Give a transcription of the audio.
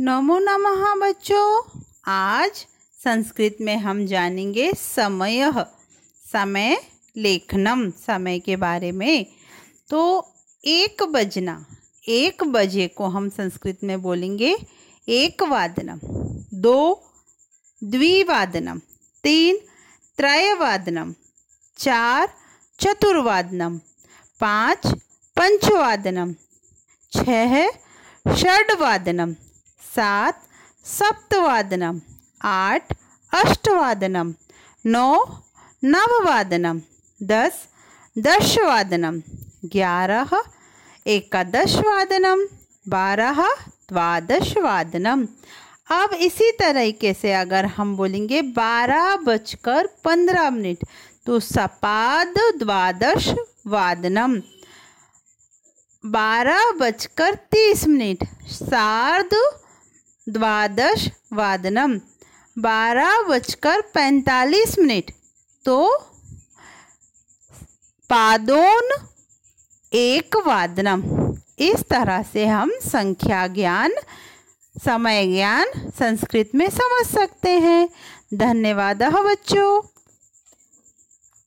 नमो नमः बच्चों। आज संस्कृत में हम जानेंगे समय समय लेखनम, समय के बारे में। तो एक बजना, एक बजे को हम संस्कृत में बोलेंगे एक वादनम, दो द्विवादनम, तीन त्रयवादनम, चार चतुर्वादनम, पाँच पंचवादनम छः षड्वादनम सात, सप्तवादनम। आठ, अष्टवादनम। नौ, नववादनम। दस, दशवादनम। ग्यारह, एकादशवादनम। बारह, द्वादशवादनम। अब इसी तरीके से अगर हम बोलेंगे बारह बजकर पंद्रह मिनट तो सपाद द्वादश वादनम बारह बजकर तीस मिनट। सार्ध द्वादश वादनम। बारह बजकर पैंतालीस मिनट। तो पादोन एक वादनम। इस तरह से हम संख्या ज्ञान, समय ज्ञान संस्कृत में समझ सकते हैं। धन्यवाद, बच्चों।